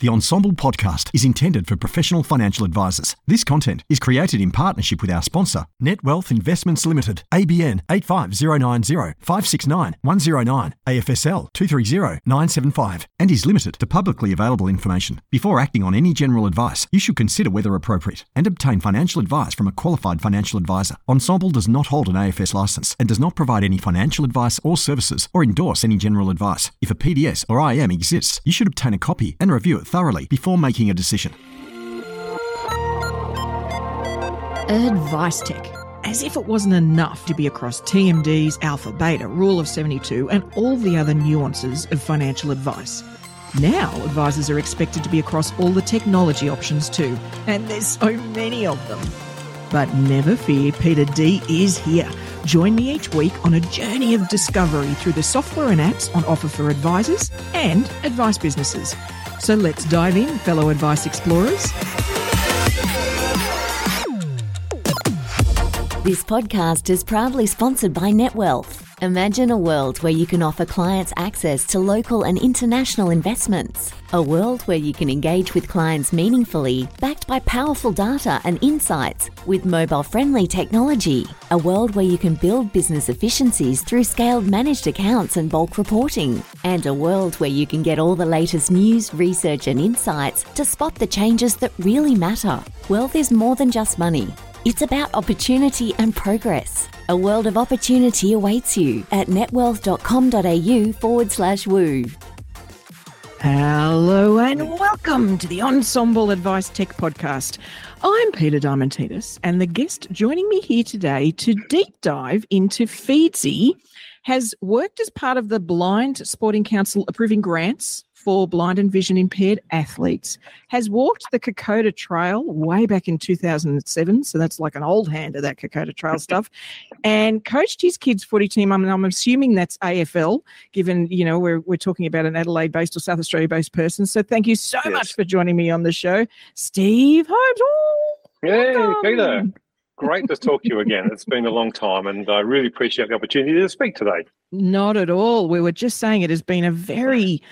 The Ensombl podcast is intended for professional financial advisors. This content is created in partnership with our sponsor, Netwealth Investments Limited, ABN 85090 569 109, AFSL 230975, and is limited to publicly available information. Before acting on any general advice, you should consider whether appropriate and obtain financial advice from a qualified financial advisor. Ensombl does not hold an AFS license and does not provide any financial advice or services or endorse any general advice. If a PDS or IM exists, you should obtain a copy and review it thoroughly before making a decision. Advice Tech. As if it wasn't enough to be across TMDs, Alpha, Beta, Rule of 72, and all the other nuances of financial advice. Now, advisors are expected to be across all the technology options too, and there's so many of them. But never fear, Peita D is here. Join me each week on a journey of discovery through the software and apps on offer for advisors and advice businesses. So let's dive in, fellow advice explorers. This podcast is proudly sponsored by Netwealth. Imagine a world where you can offer clients access to local and international investments. A world where you can engage with clients meaningfully, backed by powerful data and insights with mobile friendly technology. A world where you can build business efficiencies through scaled managed accounts and bulk reporting. And a world where you can get all the latest news, research, and insights to spot the changes that really matter. Wealth is more than just money. It's about opportunity and progress. A world of opportunity awaits you at netwealth.com.au forward slash woo. Hello and welcome to the Ensombl Advice Tech Podcast. I'm Peita Diamantidis, and the guest joining me here today to deep dive into Feedsy has worked as part of the Blind Sporting Council approving grants for blind and vision impaired athletes, has walked the Kokoda Trail way back in 2007. So that's like an old hand of that Kokoda Trail stuff, and coached his kids' footy team. I mean, I'm assuming that's AFL, given, you know, we're, we're talking about an Adelaide based or South Australia based person. So thank you so Yes. much for joining me on the show, Steve Holmes. Oh, hey, Welcome. Great to talk to you again. It's been a long time, and I really appreciate the opportunity to speak today. Not at all. We were just saying it has been a very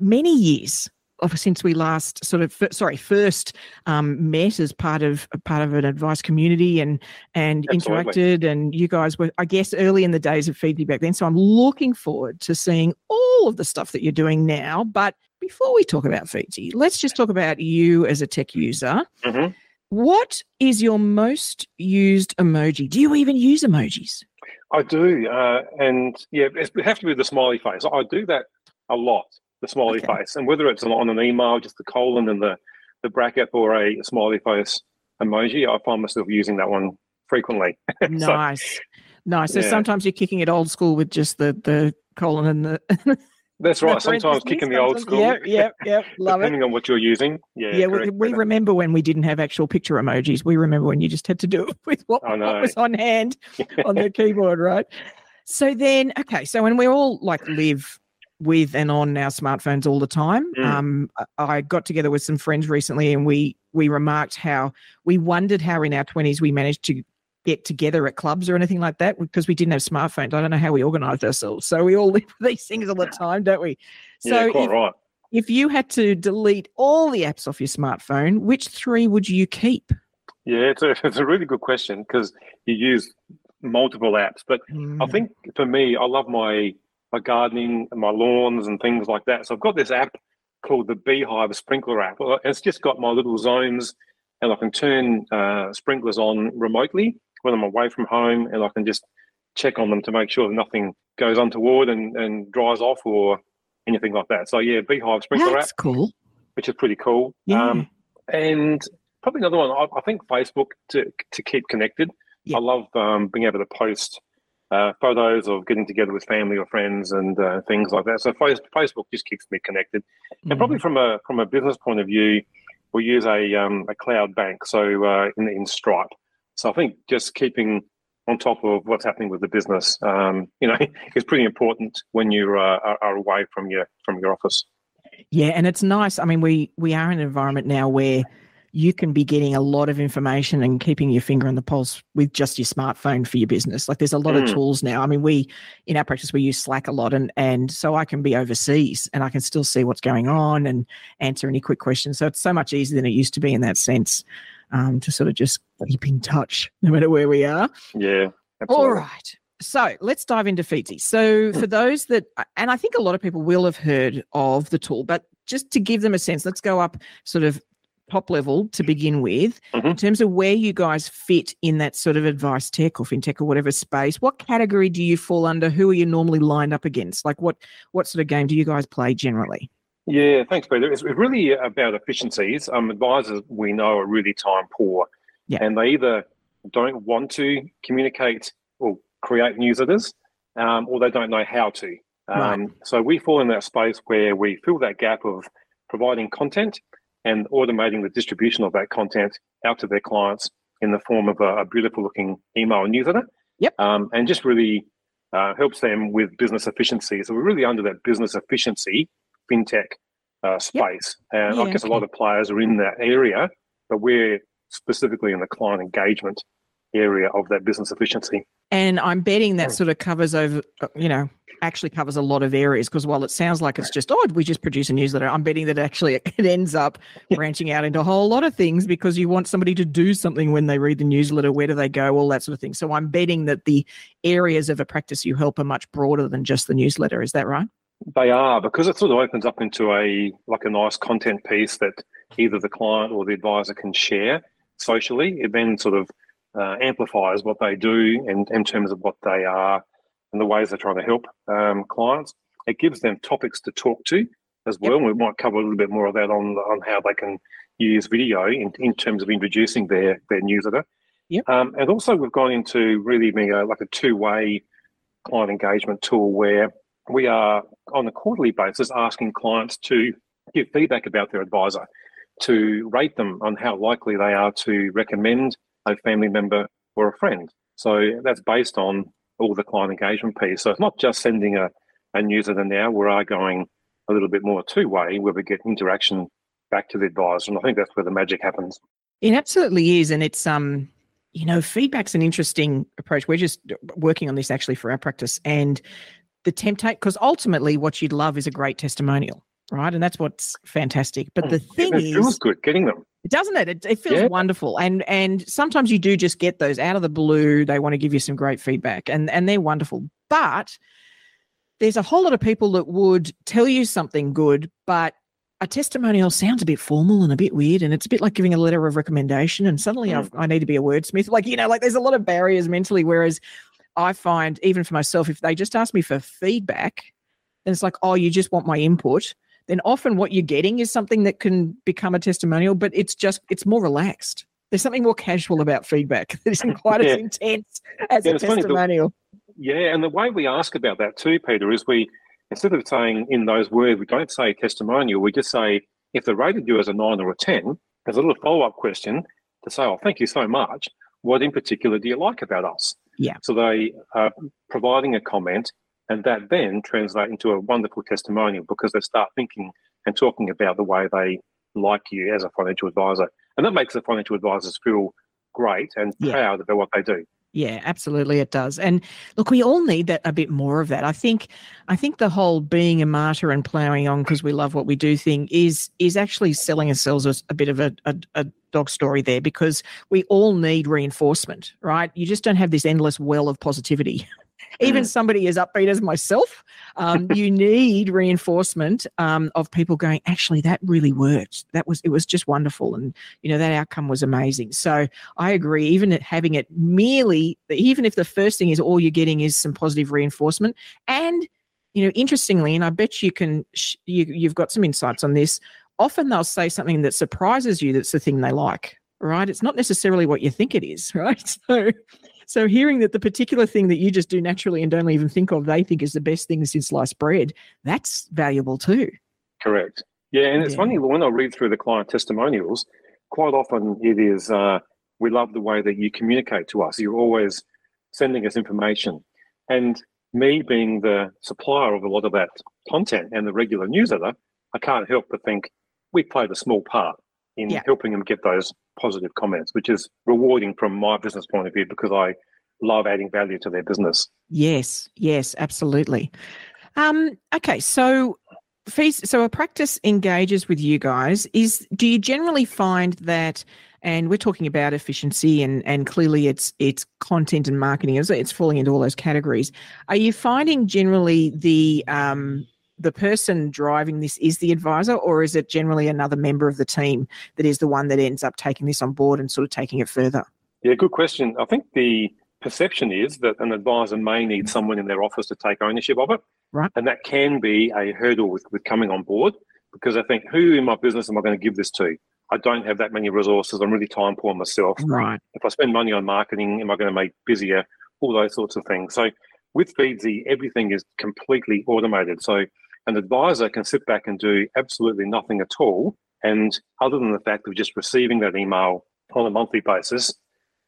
many years of since we last sort of sorry first um, met as part of part of an advice community and and Absolutely. interacted and you guys were I guess early in the days of Feedsy back then. So I'm looking forward to seeing all of the stuff that you're doing now. But before we talk about Feedsy, let's just talk about you as a tech user. hmm What is your most used emoji? Do you even use emojis? I do, uh, and yeah, it have to be the smiley face. I do that a lot, the smiley Okay. face, and whether it's on an email, just the colon and the the bracket, or a smiley face emoji, I find myself using that one frequently. So, Nice. Nice. So Yeah. sometimes you're kicking it old school with just the the colon and the that's right. Sometimes parentheses, kicking the old school, Yep, yep, yep. Love it. depending on what you're using. Yeah, Yeah, we, correct, we Peita. remember when we didn't have actual picture emojis. We remember when you just had to do it with what, I what was on hand on the keyboard, right? So then, okay, so when we all like live with and on our smartphones all the time, Mm. um, I- I got together with some friends recently, and we we remarked how we wondered how in our twenties we managed to get together at clubs or anything like that because we didn't have smartphones. I don't know how we organized ourselves. So we all live with these things all the time, don't we? So yeah, quite if, right. if you had to delete all the apps off your smartphone, which three would you keep? Yeah, it's a it's a really good question because you use multiple apps, but I Mm, think for me, I love my my gardening and my lawns and things like that. So I've got this app called the B-hyve Sprinkler app. It's just got my little zones, and I can turn uh, sprinklers on remotely when I'm away from home, and I can just check on them to make sure that nothing goes untoward and, and dries off or anything like that. So yeah, B-hyve Sprinkler that's app, cool. which is pretty cool. Yeah. Um, and probably another one. I, I think Facebook to to keep connected. Yeah. I love um, being able to post uh, photos of getting together with family or friends and uh, things like that. So Facebook just keeps me connected. And probably from a from a business point of view, we use a um, a cloud bank, so uh, in in Stripe. So I think just keeping on top of what's happening with the business, um, you know, is pretty important when you uh, are, are away from your from your office. Yeah, and it's nice. I mean, we we are in an environment now where you can be getting a lot of information and keeping your finger on the pulse with just your smartphone for your business. Like there's a lot mm. of tools now. I mean, we in our practice we use Slack a lot, and and so I can be overseas and I can still see what's going on and answer any quick questions. So it's so much easier than it used to be in that sense. Um, to sort of just keep in touch no matter where we are. Yeah. Absolutely. All right. So let's dive into Feedsy. So for those that, and I think a lot of people will have heard of the tool, but just to give them a sense, let's go up sort of top level to begin with mm-hmm. in terms of where you guys fit in that sort of advice tech or fintech or whatever space what category do you fall under who are you normally lined up against like what what sort of game do you guys play generally yeah thanks peita it's really about efficiencies um, advisors we know are really time poor yeah. and they either don't want to communicate or create newsletters um, or they don't know how to um, right. so we fall in that space where we fill that gap of providing content and automating the distribution of that content out to their clients in the form of a, a beautiful looking email newsletter. Yep. Um, and just really uh, helps them with business efficiency. So we're really under that business efficiency fintech uh, space. Yep. And yeah, I guess okay. a lot of players are in that area, but we're specifically in the client engagement area of that business efficiency. And I'm betting that hmm. sort of covers over, uh, you know, actually covers a lot of areas because while it sounds like it's just, oh, we just produce a newsletter, I'm betting that actually it ends up branching out into a whole lot of things because you want somebody to do something when they read the newsletter. Where do they go? All that sort of thing. So I'm betting that the areas of a practice you help are much broader than just the newsletter. Is that right? They are because it sort of opens up into a like a nice content piece that either the client or the advisor can share socially. It then sort of uh, amplifies what they do in, in terms of what they are and the ways they're trying to help um, clients. It gives them topics to talk to as well. Yep. We might cover a little bit more of that on on how they can use video in, in terms of introducing their their newsletter. Yep. Um, and also, we've gone into really being a, like a two way client engagement tool where we are on a quarterly basis asking clients to give feedback about their advisor, to rate them on how likely they are to recommend a family member or a friend. So that's based on all the client engagement piece. So it's not just sending a, a newsletter now, we are going a little bit more two way where we get interaction back to the advisor. And I think that's where the magic happens. It absolutely is. And it's um, you know, feedback's an interesting approach. We're just working on this actually for our practice. And the temptate because ultimately what you'd love is a great testimonial, right? And that's what's fantastic. But the mm, thing it is feels good getting them doesn't it? It, it feels yeah. wonderful, and and sometimes you do just get those out of the blue. They want to give you some great feedback, and and they're wonderful. But there's a whole lot of people that would tell you something good, but a testimonial sounds a bit formal and a bit weird, and it's a bit like giving a letter of recommendation. And suddenly, mm. i need to be a wordsmith. Like you know, like there's a lot of barriers mentally. Whereas I find, even for myself, if they just ask me for feedback, then it's like, oh, you just want my input then often what you're getting is something that can become a testimonial, but it's just it's more relaxed. There's something more casual about feedback that isn't quite yeah. as intense as yeah, a testimonial. Funny, yeah, and the way we ask about that too, Peita, is we instead of saying in those words, we don't say testimonial, we just say if they rated you as a nine or a ten, there's a little follow-up question to say, Oh, thank you so much. What in particular do you like about us? Yeah. So they are providing a comment and that then translates into a wonderful testimonial because they start thinking and talking about the way they like you as a financial advisor. And that makes the financial advisors feel great and yeah. proud about what they do. Yeah, absolutely it does. And look, we all need that a bit more of that. I think I think the whole being a martyr and plowing on because we love what we do thing is is actually selling ourselves a, a bit of a, a, a dog story there because we all need reinforcement, right? You just don't have this endless well of positivity even mm. somebody as upbeat as myself, um, you need reinforcement um, of people going, actually, that really worked. That was, it was just wonderful. And, you know, that outcome was amazing. So I agree, even having it merely, even if the first thing is all you're getting is some positive reinforcement. And, you know, interestingly, and I bet you can, you, you've got some insights on this. Often they'll say something that surprises you that's the thing they like right? It's not necessarily what you think it is, right? So so hearing that the particular thing that you just do naturally and don't even think of, they think is the best thing since sliced bread, that's valuable too. Correct. Yeah, and it's yeah. funny when I read through the client testimonials, quite often it is uh, we love the way that you communicate to us. You're always sending us information, and me being the supplier of a lot of that content and the regular newsletter, I can't help but think we played a small part in Yeah. helping them get those positive comments, which is rewarding from my business point of view because I love adding value to their business. Yes, yes, absolutely. Um, okay, so fees, so a practice engages with you guys. Is do you generally find that? And we're talking about efficiency, and and clearly it's it's content and marketing. It's, it's falling into all those categories. Are you finding generally the um, the person driving this is the advisor, or is it generally another member of the team that is the one that ends up taking this on board and sort of taking it further? Yeah, good question. I think the perception is that an advisor may need someone in their office to take ownership of it. Right. And that can be a hurdle with, with coming on board because I think, who in my business am I going to give this to? I don't have that many resources. I'm really time poor myself. Right. If I spend money on marketing, am I going to make busier? All those sorts of things. So with Feedsy, everything is completely automated. So an advisor can sit back and do absolutely nothing at all. And other than the fact of just receiving that email on a monthly basis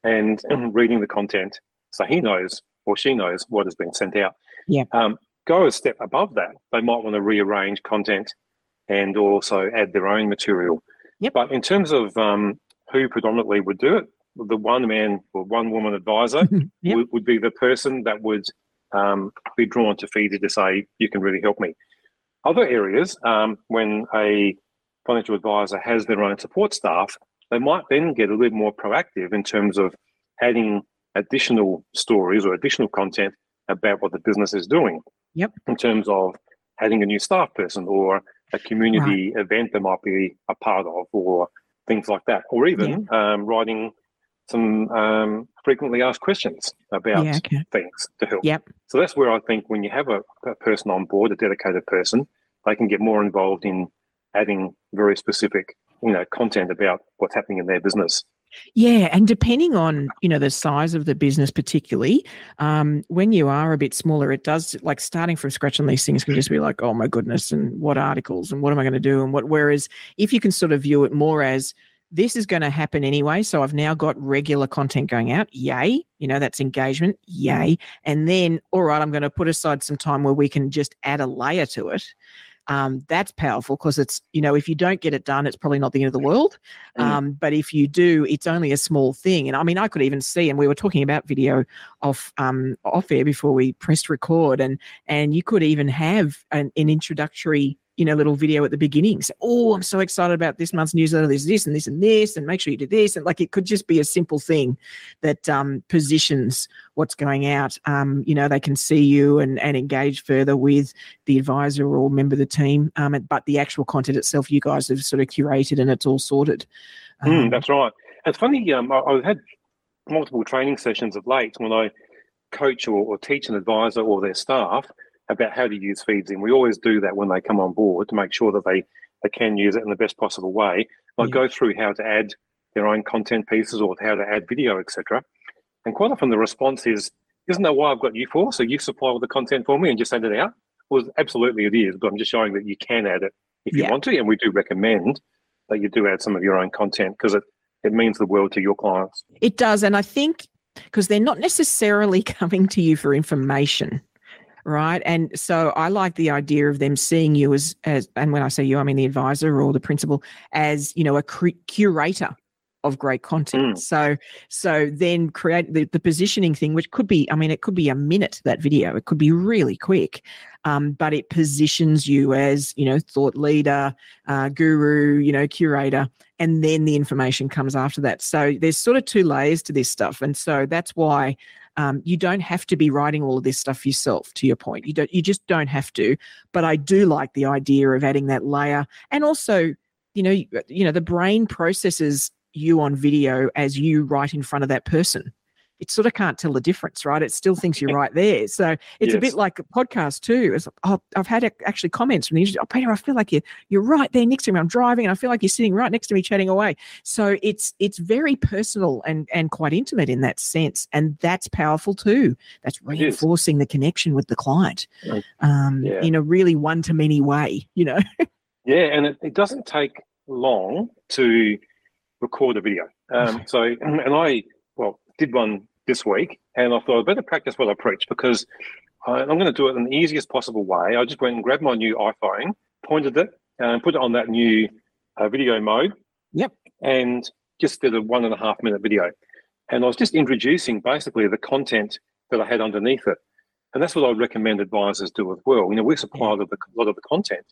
and reading the content, so he knows or she knows what has been sent out. Yeah. Um, go a step above that. They might want to rearrange content and also add their own material. Yep. But in terms of um, who predominantly would do it, the one man or one woman advisor Yep. would, would be the person that would um, be drawn to Feedsy to say, you can really help me. Other areas, um, when a financial advisor has their own support staff, they might then get a little more proactive in terms of adding additional stories or additional content about what the business is doing. Yep. In terms of adding a new staff person or a community event they might be a part of or things like that. Or even um, writing some um, frequently asked questions about Yeah. Okay. things to help. Yep. So that's where I think when you have a, a person on board, a dedicated person, they can get more involved in adding very specific, you know, content about what's happening in their business. Yeah, and depending on you know the size of the business, particularly um, when you are a bit smaller, it does like starting from scratch on these things can just be like, oh my goodness, and what articles and what am I going to do and what. Whereas if you can sort of view it more as this is going to happen anyway, so I've now got regular content going out, yay, you know that's engagement, yay, and then all right, I'm going to put aside some time where we can just add a layer to it. Um, that's powerful because it's you know if you don't get it done, it's probably not the end of the world. Mm. Um, but if you do, it's only a small thing. And I mean, I could even see, and we were talking about video off um, off air before we pressed record, and and you could even have an, an introductory you know little video at the beginning. So, oh, I'm so excited about this month's newsletter. There's this and this and this, and make sure you do this. And like it could just be a simple thing that um, positions what's going out. Um, you know, they can see you and and engage further with the advisor or member of the team. Um, but the actual content itself, you guys have sort of curated and it's all sorted. Mm, that's right. It's funny. Um, I, I've had multiple training sessions of late when I coach or, or teach an advisor or their staff about how to use Feedsy. And we always do that when they come on board to make sure that they, they can use it in the best possible way. I Yeah. go through how to add their own content pieces or how to add video, etc. And quite often the response is, "Isn't that why I've got you for? So you supply all the content for me and just send it out." Well, absolutely it is, but I'm just showing that you can add it if you Yeah. want to, and we do recommend that you do add some of your own content because it it means the world to your clients. It does. And I think because they're not necessarily coming to you for information. Right. And so I like the idea of them seeing you as, as and when I say you, I mean the advisor or the principal as, you know, a cur- curator of great content. Mm. So, so then create the, the positioning thing, which could be, I mean, it could be a minute, that video, it could be really quick. Um, but it positions you as, you know, thought leader, uh, guru, you know, curator and then the information comes after that. So there's sort of two layers to this stuff, and so that's why um, you don't have to be writing all of this stuff yourself. To your point, you don't. You just don't have to. But I do like the idea of adding that layer, and also, you know, you, you know, the brain processes you on video as you right in front of that person. It sort of can't tell the difference, right? It still thinks you're right there. So it's a bit like a podcast too. It's, oh, I've had ac- actually comments from the industry. Oh, Peita, I feel like you're you're right there next to me. I'm driving, and I feel like you're sitting right next to me, chatting away. So it's it's very personal and and quite intimate in that sense, and that's powerful too. That's reinforcing the connection with the client um, Yeah. in a really one to many way. You know, Yeah, and it, it doesn't take long to record a video. Um, so, and I, well, did one this week, and I thought I'd better practice what I preach because I, I'm going to do it in the easiest possible way. I just went and grabbed my new iPhone, pointed it, and put it on that new uh, video mode, Yep. And just did a one and a half minute video. And I was just introducing basically the content that I had underneath it. And that's what I recommend advisors do as well. You know, we supply a lot of the, a lot of the content.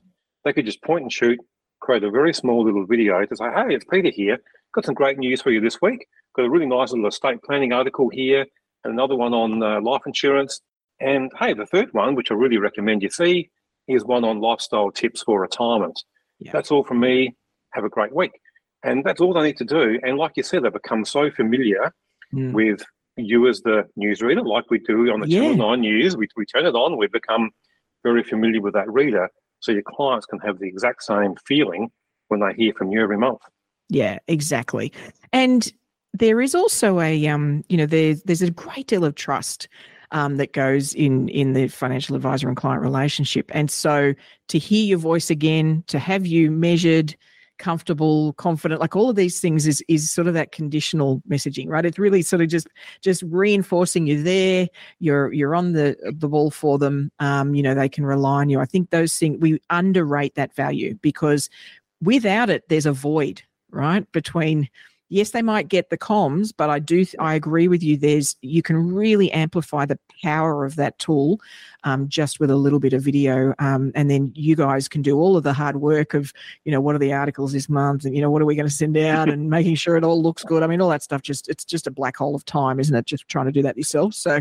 They could just point and shoot, create a very small little video to say, hey, it's Peter here. Got some great news for you this week. Got a really nice little estate planning article here and another one on uh, life insurance. And hey, the third one, which I really recommend you see, is one on lifestyle tips for retirement. Yeah. That's all from me. Have a great week. And that's all they need to do. And like you said, they become so familiar mm. with you as the newsreader, like we do on the yeah. Channel 9 News. We, we turn it on, we become very familiar with that reader. So your clients can have the exact same feeling when they hear from you every month. Yeah, exactly. And there is also a um, you know, there's there's a great deal of trust um, that goes in in the financial advisor and client relationship. And so to hear your voice again, to have you measured, comfortable, confident, like all of these things is is sort of that conditional messaging, right? It's really sort of just just reinforcing you there. You're you're on the the ball for them. Um, you know, they can rely on you. I think those things we underrate that value because without it, there's a void, right? Between yes, they might get the comms, but I do I agree with you. There's you can really amplify the power of that tool um, just with a little bit of video, um, and then you guys can do all of the hard work of you know what are the articles this month, and you know what are we going to send out, and making sure it all looks good. I mean, all that stuff just it's just a black hole of time, isn't it? Just trying to do that yourself. So.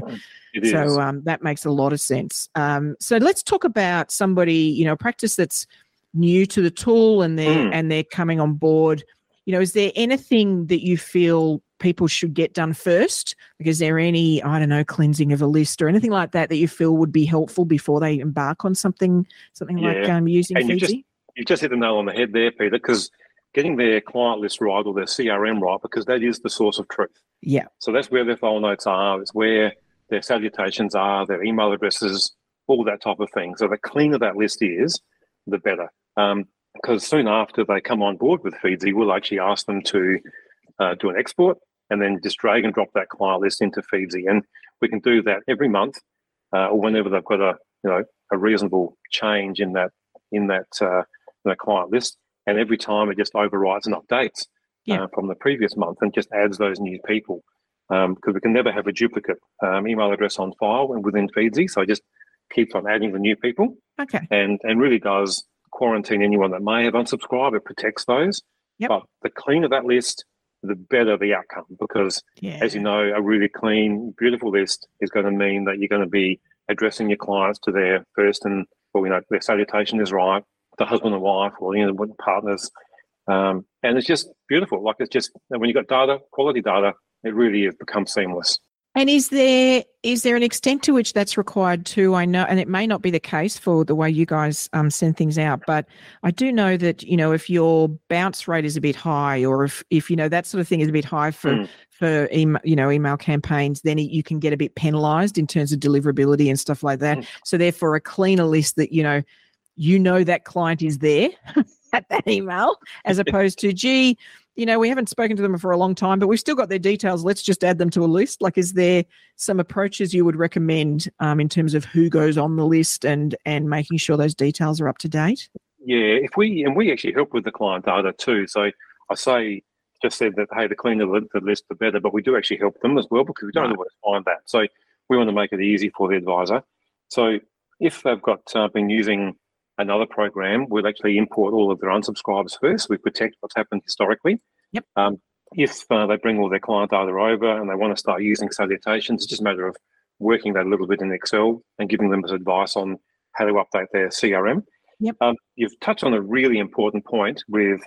So um, that makes a lot of sense. Um, so let's talk about somebody, you know, practice that's new to the tool and they're mm. and they're coming on board you know, is there anything that you feel people should get done first? Like, is there any, I don't know, cleansing of a list or anything like that that you feel would be helpful before they embark on something, something yeah. like um, using and you just, you just hit the nail on the head there, Peita, because getting their client list right or their CRM right, because that is the source of truth. Yeah. So that's where their file notes are. It's where their salutations are, their email addresses, all that type of thing. So the cleaner that list is, the better. Um, because soon after they come on board with Feedsy, we'll actually ask them to uh, do an export and then just drag and drop that client list into Feedsy. And we can do that every month uh, or whenever they've got a you know a reasonable change in that in that uh, in that client list. And every time it just overrides and updates yeah. uh, from the previous month and just adds those new people. Because um, we can never have a duplicate um, email address on file and within Feedsy, so it just keeps on adding the new people. Okay. And and really does quarantine anyone that may have unsubscribed. It protects those. Yep. But the cleaner that list, the better the outcome. Because yeah. as you know, a really clean, beautiful list is going to mean that you're going to be addressing your clients to their first and well, you know, their salutation is right, the husband and wife, or you know, partners. Um, and it's just beautiful. Like it's just when you've got data, quality data, it really has become seamless. And is there is there an extent to which that's required too? I know, and it may not be the case for the way you guys um, send things out, but I do know that you know if your bounce rate is a bit high, or if if you know that sort of thing is a bit high for mm. for email, you know email campaigns, then you can get a bit penalised in terms of deliverability and stuff like that. Mm. So therefore, a cleaner list that you know you know that client is there at that email, as opposed to gee you know, we haven't spoken to them for a long time, but we've still got their details. Let's just add them to a list. Like, is there some approaches you would recommend um, in terms of who goes on the list and and making sure those details are up to date? Yeah, if we and we actually help with the client data too. So I say just said that hey, the cleaner the list, the better, but we do actually help them as well because we don't know where to find that. So we want to make it easy for the advisor. So if they've got uh, been using another program, we'll actually import all of their unsubscribers first. We protect what's happened historically. Yep. Um, if uh, they bring all their client data over and they want to start using salutations, it's just a matter of working that a little bit in Excel and giving them advice on how to update their CRM. Yep. Um, you've touched on a really important point with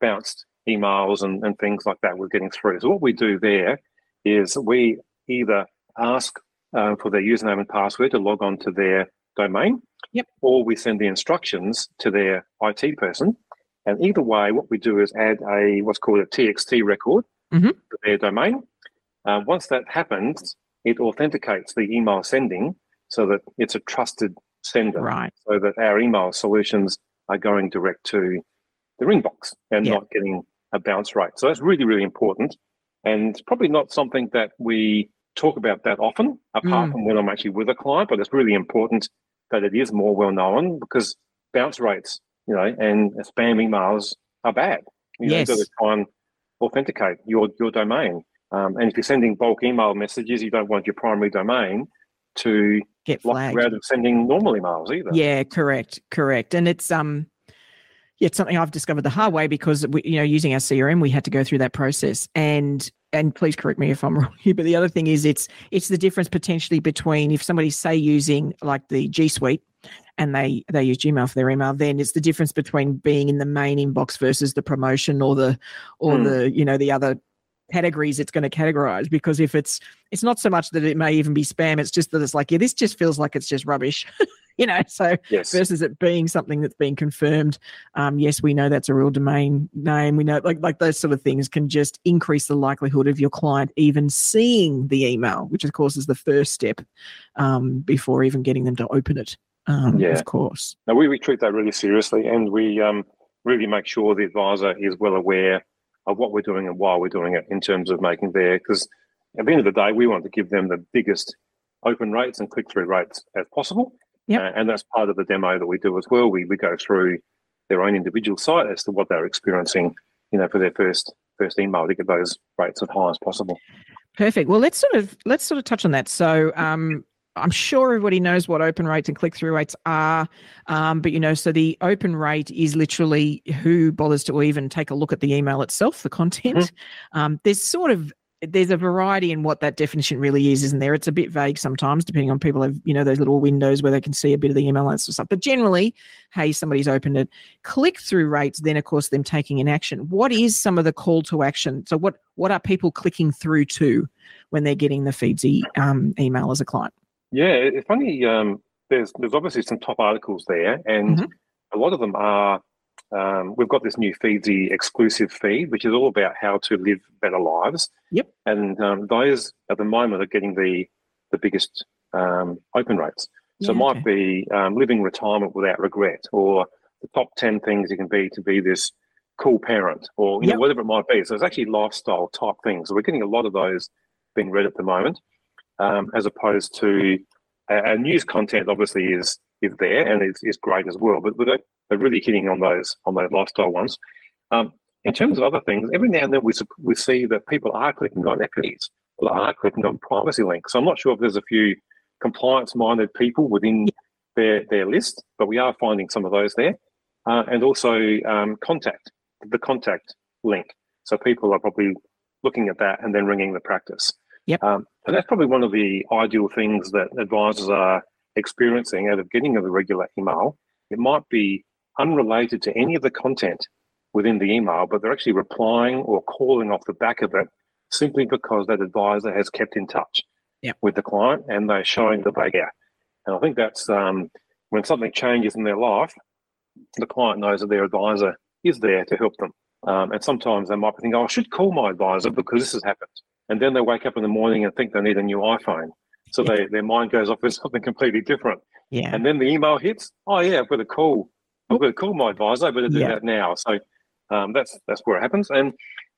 bounced emails and, and things like that we're getting through. So what we do there is we either ask uh, for their username and password to log on to their domain Yep. Or we send the instructions to their IT person. And either way, what we do is add a what's called a TXT record mm-hmm. to their domain. Uh, once that happens, it authenticates the email sending so that it's a trusted sender. Right. So that our email solutions are going direct to their inbox and yep. not getting a bounce rate. So that's really, really important. And probably not something that we talk about that often, apart mm. from when I'm actually with a client, but it's really important that it is more well known because bounce rates, you know, and spam emails are bad. You yes. know, you've got to try and authenticate your, your domain. Um, and if you're sending bulk email messages, you don't want your primary domain to get flagged rather than sending normal emails either. Yeah, correct, correct. And it's um yeah, it's something I've discovered the hard way because we, you know, using our CRM, we had to go through that process. And and please correct me if I'm wrong here, but the other thing is it's it's the difference potentially between if somebody's say using like the G Suite and they they use Gmail for their email, then it's the difference between being in the main inbox versus the promotion or the or Hmm. the you know the other categories it's going to categorize because if it's it's not so much that it may even be spam it's just that it's like yeah this just feels like it's just rubbish you know so Yes. versus it being something that's been confirmed um yes we know that's a real domain name we know like like those sort of things can just increase the likelihood of your client even seeing the email which of course is the first step um before even getting them to open it um Yeah. of course Now we, we treat that really seriously, and we um, really make sure the advisor is well aware of what we're doing and why we're doing it in terms of making their. Because at the end of the day, we want to give them the biggest open rates and click through rates as possible. Yep. Uh, and that's part of the demo that we do as well. We we go through their own individual site as to what they're experiencing, you know, for their first first email to get those rates as high as possible. Perfect. Well, let's sort of let's sort of touch on that. So, um, I'm sure everybody knows what open rates and click through rates are, um, but you know, so the open rate is literally who bothers to even take a look at the email itself, the content. Um, there's sort of there's a variety in what that definition really is, isn't there? It's a bit vague sometimes, depending on people have you know those little windows where they can see a bit of the email and stuff. But generally, hey, somebody's opened it. Click through rates, then of course them taking an action. What is some of the call to action? So what what are people clicking through to when they're getting the Feedsy um, email as a client? Yeah, it's funny. Um, there's there's obviously some top articles there, and Mhm. a lot of them are. Um, we've got this new Feedsy exclusive feed, which is all about how to live better lives. Yep. And um, those at the moment are getting the the biggest um, open rates. So it might okay. be um, living retirement without regret, or the top ten things you can be to be this cool parent, or you Yep. know whatever it might be. So it's actually lifestyle type things. So we're getting a lot of those being read at the moment, um, as opposed to our news content. Obviously, is is there and is, is great as well. But we're, we're really hitting on those on those lifestyle ones. Um, in terms of other things, every now and then we we see that people are clicking on equities, or are clicking on privacy links. So I'm not sure if there's a few compliance-minded people within their their list, but we are finding some of those there, uh, and also um, contact the contact link. So people are probably looking at that and then ringing the practice. Yep. Um, and that's probably one of the ideal things that advisors are experiencing out of getting of a regular email. It might be unrelated to any of the content within the email, but they're actually replying or calling off the back of it simply because that advisor has kept in touch Yep. with the client and they're showing that they care. And I think that's um, when something changes in their life, the client knows that their advisor is there to help them. Um, and sometimes they might be thinking, oh, I should call my advisor because this has happened. And then they wake up in the morning and think they need a new iPhone. So Yeah. they, their mind goes off with something completely different. Yeah. And then the email hits, oh, yeah, I've got a call. I've got to call my advisor. I better do Yeah. that now. So um, that's that's where it happens. And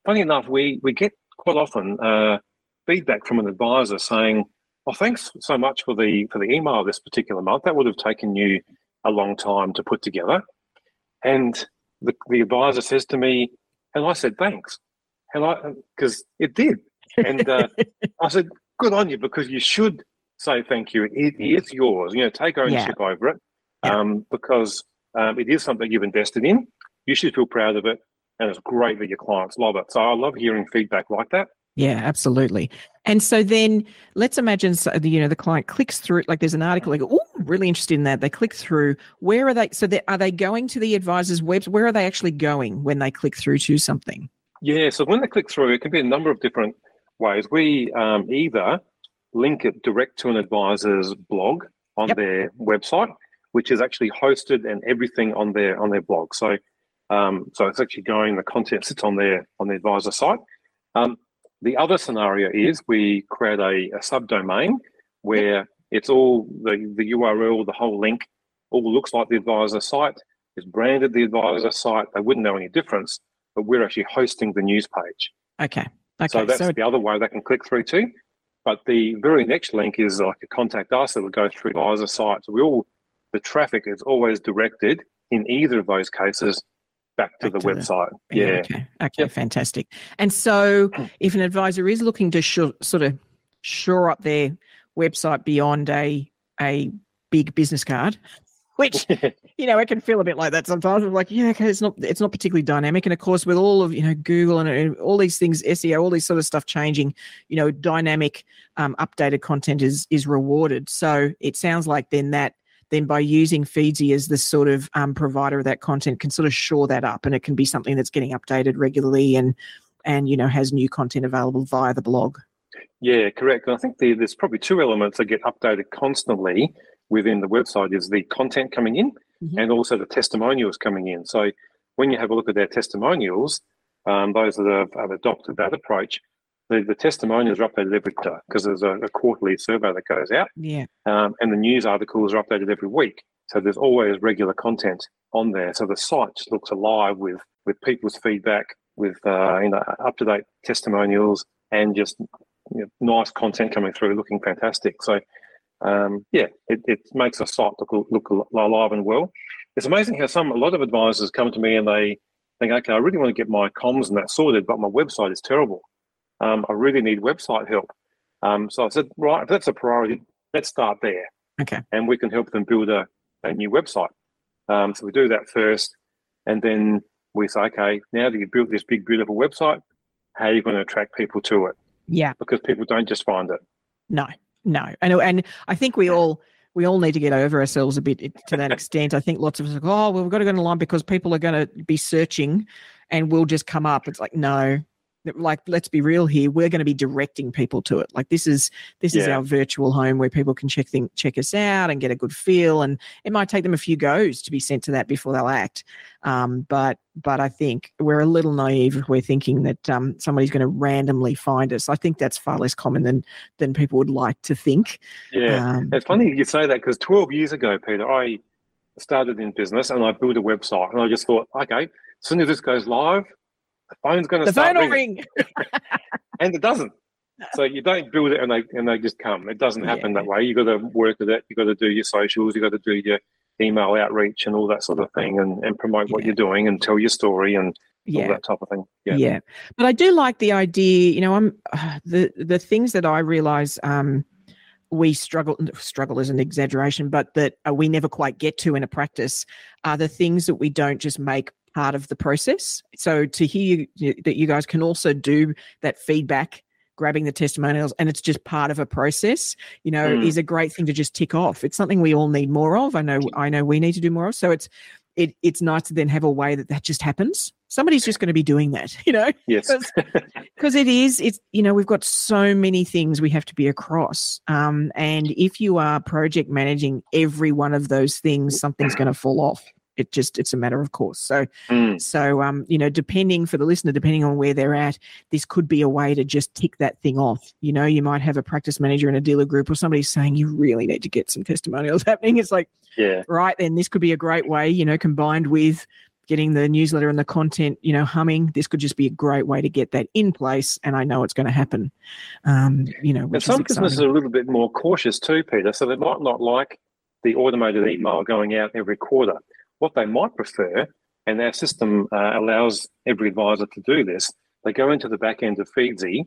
funny enough, we, we get quite often uh, feedback from an advisor saying, "Oh, thanks so much for the for the email this particular month. That would have taken you a long time to put together." And the, the advisor says to me, and I said, "Thanks," and I because it did, and uh, I said, "Good on you," because you should say thank you. It is yours. You know, take ownership over it Yeah. um, because um, it is something you've invested in. You should feel proud of it, and it's great that your clients love it. So I love hearing feedback like that. Yeah, absolutely. And so then let's imagine, so, the- you know, the client clicks through, like there's an article, they go, oh, really interested in that. They click through. Where are they? So they, are they going to the advisor's webs? Where are they actually going when they click through to something? Yeah, so when they click through, it can be a number of different ways. We um, either link it direct to an advisor's blog on Yep. their website, which is actually hosted and everything on their on their blog. So, um, so it's actually going. The content sits on their on the advisor site. Um, the other scenario is we create a, a subdomain where it's all the the URL, the whole link, all looks like the advisor site. It's branded the advisor site. They wouldn't know any difference but we're actually hosting the news page. Okay. Okay. so that's the other way they can click through to. But the very next link is like a contact us that will go through the advisor site. So we all the traffic is always directed in either of those cases back to Back the to the- website. Yeah. yeah. Okay. Okay. Yep. Fantastic. And so, if an advisor is looking to sh- sort of shore up their website beyond a a big business card, which you know it can feel a bit like that sometimes. I'm like, yeah, okay, it's not it's not particularly dynamic. And of course, with all of you know Google and, and all these things, SEO, all these sort of stuff changing, you know, dynamic, um, updated content is is rewarded. So it sounds like then that then by using Feedsy as the sort of um, provider of that content can sort of shore that up and it can be something that's getting updated regularly and and you know has new content available via the blog Yeah, correct. And I think the, there's probably two elements that get updated constantly within the website is the content coming in Mhm. and also the testimonials coming in. So when you have a look at their testimonials, um, those that have, have adopted that approach, the, the testimonials are updated every quarter because there's a, a quarterly survey that goes out yeah um, and the news articles are updated every week. So there's always regular content on there. So the site just looks alive with with people's feedback, with uh, you know up to date testimonials, and just you know, nice content coming through, looking fantastic. So um, yeah, it, it makes a site look look alive and well. It's amazing how some a lot of advisors come to me and they think, okay, I really want to get my comms and that sorted, but my website is terrible. Um, I really need website help. Um, so I said, right, if that's a priority, let's start there okay and we can help them build a, a new website. Um, so we do that first, and then we say, okay, now that you've built this big, beautiful website, how are you going to attract people to it? yeah Because people don't just find it. no no and and i think we all we all need to get over ourselves a bit to that extent. I think lots of us are, oh well we've got to go online because people are going to be searching and we'll just come up. It's like no like let's be real here we're going to be directing people to it. Like this is this is our virtual home where people can check thing, check us out and get a good feel and it might take them a few goes to be sent to that before they'll act. Um, but but i think we're a little naive if we're thinking that um, somebody's going to randomly find us. I think that's far less common than than people would like to think. Yeah. um, It's funny you say that because 12 years ago, Peita, I started in business and I built a website and I just thought, okay, as soon as this goes live, the phone's going to the start phone ringing. ring and it doesn't. So you don't build it and they and they just come. It doesn't happen that way. You got to work with it. You got to do your socials. You got to do your email outreach and all that sort of thing, and, and promote what you're doing and tell your story and all that type of thing. Yeah. yeah but i do like the idea you know i'm uh, the the things that i realize um we struggle struggle is an exaggeration but that uh, we never quite get to in a practice are the things that we don't just make part of the process. So to hear you, that you guys can also do that feedback grabbing the testimonials and it's just part of a process you know Mm. is a great thing to just tick off. It's something we all need more of. I know i know we need to do more of. So it's it, it's nice to then have a way that that just happens. Somebody's just going to be doing that you know? Yes. because it is it's you know we've got so many things we have to be across. Um, and if you are project managing every one of those things something's going to fall off it just it's a matter of course so Mm. so um you know depending for the listener depending on where they're at this could be a way to just tick that thing off you know you might have a practice manager in a dealer group or somebody saying you really need to get some testimonials happening it's like Yeah. right then this could be a great way you know combined with getting the newsletter and the content you know humming this could just be a great way to get that in place and i know it's going to happen um you know And some is businesses are a little bit more cautious too, Peita. So they might not like the automated email going out every quarter. What they might prefer, and our system uh, allows every advisor to do this, they go into the back end of Feedsy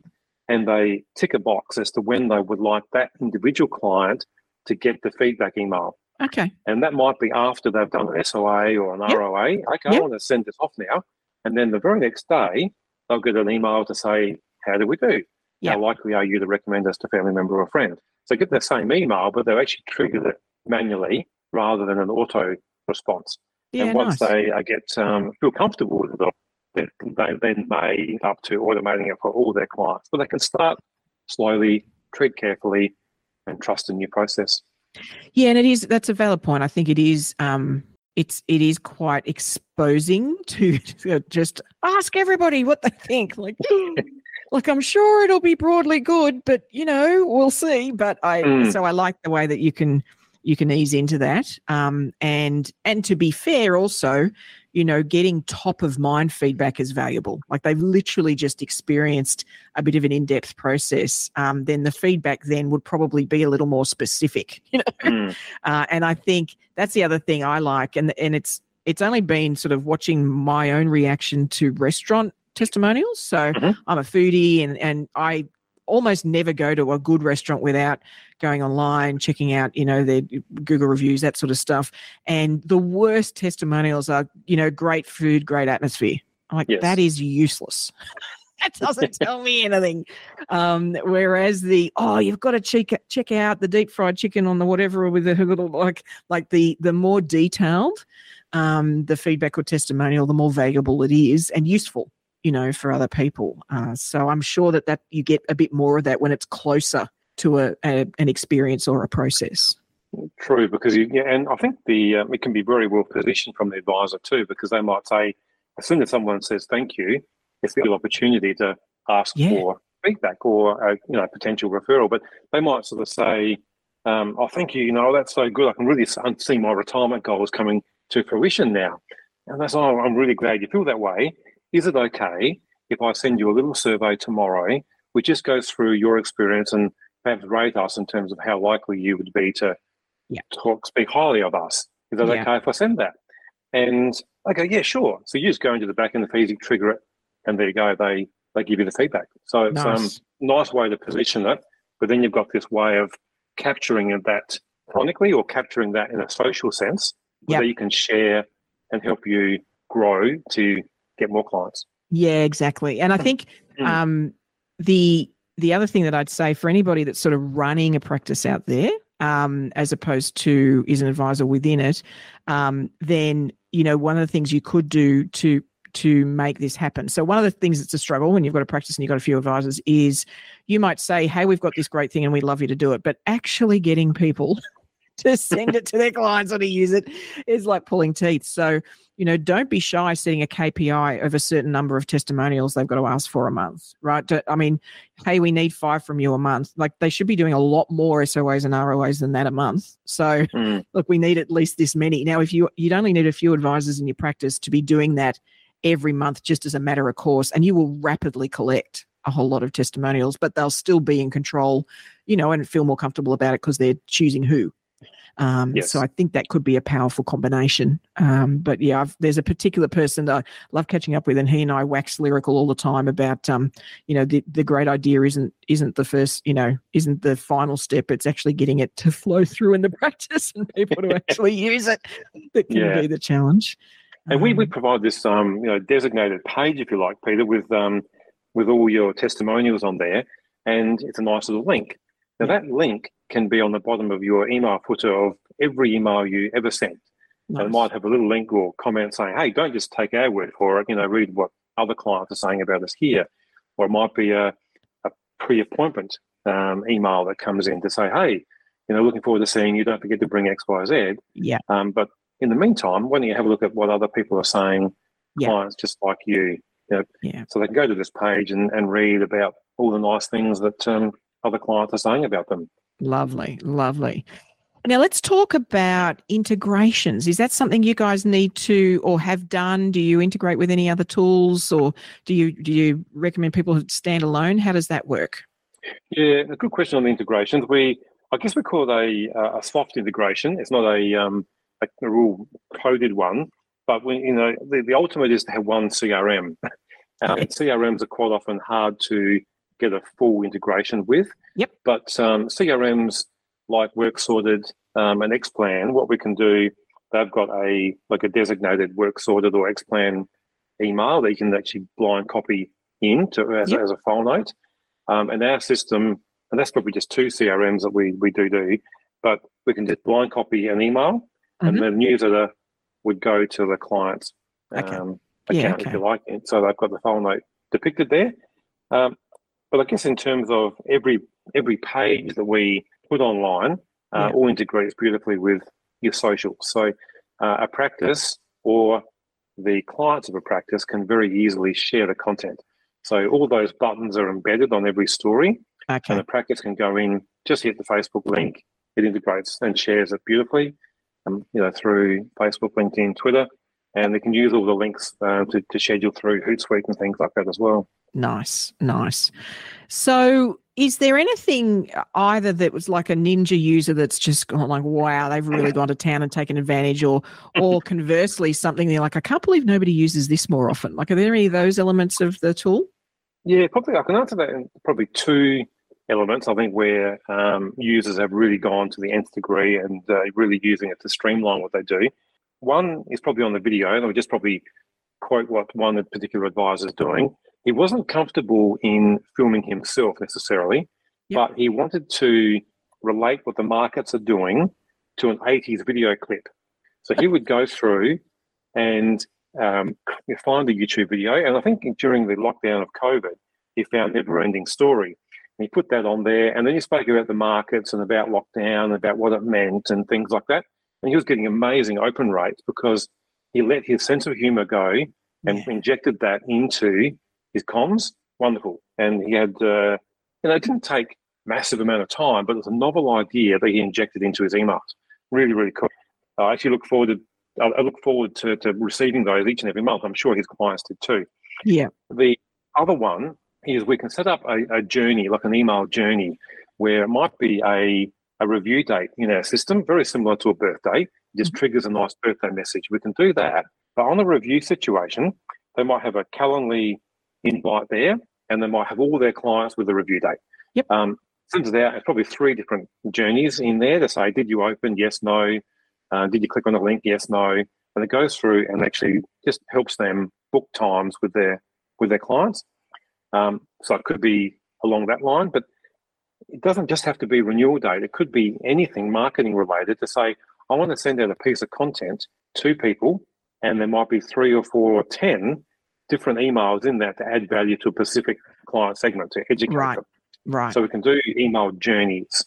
and they tick a box as to when they would like that individual client to get the feedback email. okay And that might be after they've done an SOA or an Yep. ROA. Okay, I Yep. want to send this off now. And then the very next day, they'll get an email to say, How do we do? Yep. How likely are you to recommend us to a family member or friend? So get the same email, but they've actually triggered it manually rather than an auto response. yeah and once nice. they uh, get um, feel comfortable with it, then they then may up to automating it for all their clients. But they can start slowly, treat carefully, and trust in your process. Yeah, and it is that's a valid point. I think it is um it's it is quite exposing to, to just ask everybody what they think. Like like I'm sure it'll be broadly good, but you know, we'll see. But I Mm. so I like the way that you can you can ease into that. Um and and to be fair also, you know, getting top of mind feedback is valuable. Like they've literally just experienced a bit of an in-depth process. Um, then the feedback then would probably be a little more specific, you know. Mm. Uh, and I think that's the other thing I like, and and it's it's only been sort of watching my own reaction to restaurant testimonials. So Mhm. I'm a foodie and, and I almost never go to a good restaurant without going online, checking out, you know, their Google reviews, that sort of stuff. And the worst testimonials are, you know, great food, great atmosphere. I'm like, Yes. that is useless. that doesn't tell me anything. Um, whereas the oh, you've got to check check out the deep fried chicken on the whatever with the little like like the the more detailed um, the feedback or testimonial, the more valuable it is and useful, you know, for other people. Uh, so I'm sure that that you get a bit more of that when it's closer to a, a an experience or a process. True, because you yeah, and I think the um, it can be very well positioned from the advisor too, because they might say as soon as someone says thank you, it's a good opportunity to ask Yeah. for feedback or a, you know potential referral. But they might sort of say, um, "Oh, thank you. You know that's so good. I can really see my retirement goals coming to fruition now." And that's oh, I'm really glad you feel that way. Is it okay if I send you a little survey tomorrow, which just goes through your experience and perhaps rate us in terms of how likely you would be to Yeah. talk, speak highly of us. Is that Yeah. okay if I send that? And I go, yeah, sure. So you just go into the back end of the Feedsy, you trigger it, and there you go. They they give you the feedback. So it's um Nice. nice way to position it. But then you've got this way of capturing that chronically or capturing that in a social sense Yep. that you can share and help you grow to get more clients. Yeah, exactly. And I think Mm. um, the the other thing that I'd say for anybody that's sort of running a practice out there, um, as opposed to is an advisor within it, um, then you know one of the things you could do to to make this happen. So one of the things that's a struggle when you've got a practice and you've got a few advisors is you might say, "Hey, we've got this great thing and we'd love you to do it," but actually getting people to send it to their clients or to use it is like pulling teeth. So you know, don't be shy setting a KPI of a certain number of testimonials they've got to ask for a month, right? I mean, hey, we need five from you a month. Like they should be doing a lot more SOAs and ROAs than that a month. So Mm. look, we need at least this many. Now, if you you'd only need a few advisors in your practice to be doing that every month just as a matter of course, and you will rapidly collect a whole lot of testimonials, but they'll still be in control, you know, and feel more comfortable about it because they're choosing who. Um, Yes. So I think that could be a powerful combination. Um, but yeah, I've, there's a particular person that I love catching up with, and he and I wax lyrical all the time about, um, you know, the, the great idea isn't isn't the first, you know, isn't the final step. It's actually getting it to flow through in the practice and people to actually use it that can Yeah. be the challenge. And we, we Um, provide this um, you know designated page, if you like, Peita, with um, with all your testimonials on there, and it's a nice little link. Now that link can be on the bottom of your email footer of every email you ever sent. And it might have a little link or comment saying, "Hey, don't just take our word for it. You know, read what other clients are saying about us here." Or it might be a, a pre-appointment um, email that comes in to say, "Hey, you know, looking forward to seeing you. Don't forget to bring X, Y, Z." Yeah. Um, but in the meantime, why don't you have a look at what other people are saying, Yeah. clients just like you, you know, Yeah. so they can go to this page and, and read about all the nice things that um, other clients are saying about them. Lovely, lovely. Now let's talk about integrations. Is that something you guys need to or have done? Do you integrate with any other tools, or do you do you recommend people stand alone? How does that work? Yeah, a good question on the integrations. We, I guess we call it a, a soft integration. It's not a, um, a, real coded one, but we, you know, the, the ultimate is to have one CRM. Um, Okay. CRMs are quite often hard to get a full integration with. Yep. But um, CRMs like Work Sorted um, and Xplan, what we can do, they've got a like a designated Work Sorted or Xplan email that you can actually blind copy in to as, Yep. as a file note. Um, and our system, and that's probably just two CRMs that we we do do, but we can just blind copy an email, Mhm. and the newsletter would go to the client's Okay. um, Yeah, account, okay. if you like. And so they've got the file note depicted there. Um, but I guess in terms of every every page that we put online, uh, Yeah. all integrates beautifully with your social. So uh, a practice or the clients of a practice can very easily share the content. So all those buttons are embedded on every story, and the practice can go in, just hit the Facebook link, it integrates and shares it beautifully, um, you know, through Facebook, LinkedIn, Twitter, and they can use all the links uh, to, to schedule through Hootsuite and things like that as well. Nice, nice. So is there anything uh, either that was like a ninja user that's just gone like, wow, they've really gone to town and taken advantage, or or conversely something they're like, I can't believe nobody uses this more often. Like, are there any of those elements of the tool? Yeah, probably I can answer that in probably two elements. I think where um, users have really gone to the nth degree and uh, really using it to streamline what they do. One is probably on the video, and I'll just probably quote what one particular advisor is doing. He wasn't comfortable in filming himself necessarily, yep. but he wanted to relate what the markets are doing to an 80s video clip. So he would go through and um, find a YouTube video. And I think during the lockdown of COVID, he found Never Ending Story. And he put that on there. And then he spoke about the markets and about lockdown, and about what it meant and things like that. And he was getting amazing open rates because he let his sense of humor go and yeah. injected that into his comms. Wonderful. And he had, uh, you know, it didn't take massive amount of time, but it was a novel idea that he injected into his emails. Really, really cool. I actually look forward to I look forward to, to receiving those each and every month. I'm sure his clients did too. Yeah. The other one is we can set up a, a journey, like an email journey, where it might be a, a review date in our system, very similar to a birthday. Just mm-hmm. triggers a nice birthday message. We can do that. But on a review situation, they might have a Calendly invite there, and they might have all their clients with a review date. Yep. Um, turns out it's probably three different journeys in there to say, did you open? Yes, no. Uh, did you click on the link? Yes, no. And it goes through and actually just helps them book times with their with their clients. Um, so it could be along that line, but it doesn't just have to be renewal date. It could be anything marketing related to say, I want to send out a piece of content to people, and there might be three or four or ten different emails in that to add value to a specific client segment to educate right. them. Right. So we can do email journeys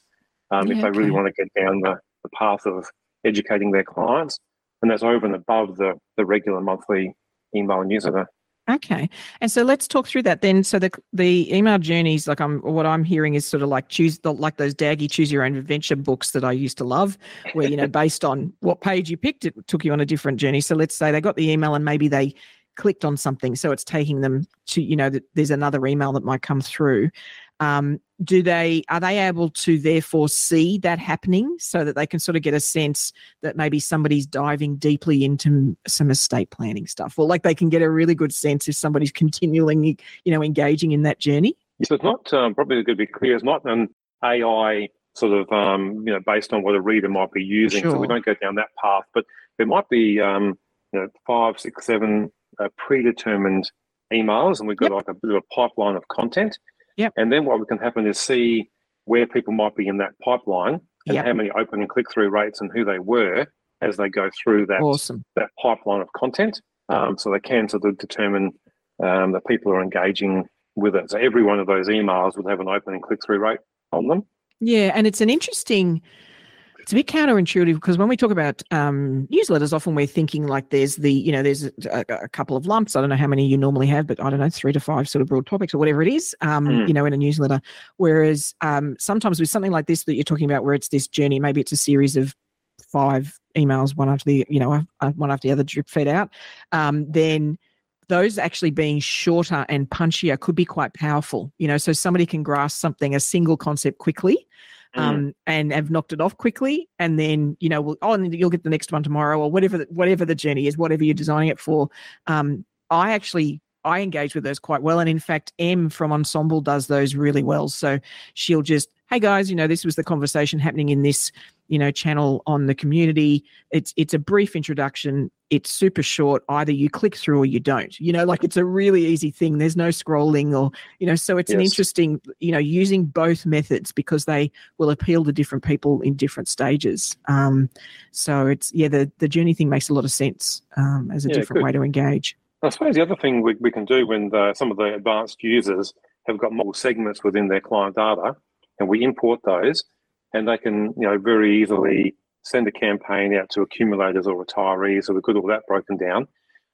um, yeah, if they okay. really want to get down the, the path of educating their clients, and that's over and above the the regular monthly email newsletter. Okay, and so let's talk through that then. So the the email journeys, like I'm, what I'm hearing is sort of like choose the like those Daggy choose your own adventure books that I used to love, where you know based on what page you picked, it took you on a different journey. So let's say they got the email and maybe they clicked on something, so it's taking them to you know that there's another email that might come through. Um, do they are they able to therefore see that happening so that they can sort of get a sense that maybe somebody's diving deeply into some estate planning stuff, or like they can get a really good sense if somebody's continually you know engaging in that journey? So it's not um, probably going to be clear. It's not an AI sort of um, you know based on what a reader might be using. Sure. So we don't go down that path, but there might be um, you know five, six, seven uh, predetermined emails, and we've got yep. like a bit of a pipeline of content. Yep. And then what we can happen is see where people might be in that pipeline and yep. how many open and click through rates and who they were as they go through that awesome. that pipeline of content. Um, so they can sort of determine um, that people are engaging with it. So every one of those emails would have an open and click through rate on them. Yeah, and it's an interesting it's a bit counterintuitive because when we talk about um, newsletters, often we're thinking like there's the, you know, there's a, a, couple of lumps. I don't know how many you normally have, but I don't know, three to five sort of broad topics or whatever it is, um, mm. you know, in a newsletter. Whereas um, sometimes with something like this that you're talking about, where it's this journey, maybe it's a series of five emails, one after the, you know, uh, one after the other drip fed out, um, then those actually being shorter and punchier could be quite powerful. You know, so somebody can grasp something, a single concept quickly, Mm. um, and have knocked it off quickly, and then you know, we'll, oh, and you'll get the next one tomorrow, or whatever, the, whatever the journey is, whatever you're designing it for. Um, I actually I engage with those quite well, and in fact, M from Ensombl does those really well. So she'll just, hey guys, you know, this was the conversation happening in this you know channel on the community. It's it's a brief introduction. It's super short. Either you click through or you don't. You know like it's a really easy thing. There's no scrolling or you know so it's yes. an interesting you know using both methods because they will appeal to different people in different stages. Um so it's yeah the the journey thing makes a lot of sense um as a yeah, different good. way to engage. I suppose the other thing we, we can do when the, some of the advanced users have got multiple segments within their client data and we import those and they can you know very easily send a campaign out to accumulators or retirees. So we've got all that broken down.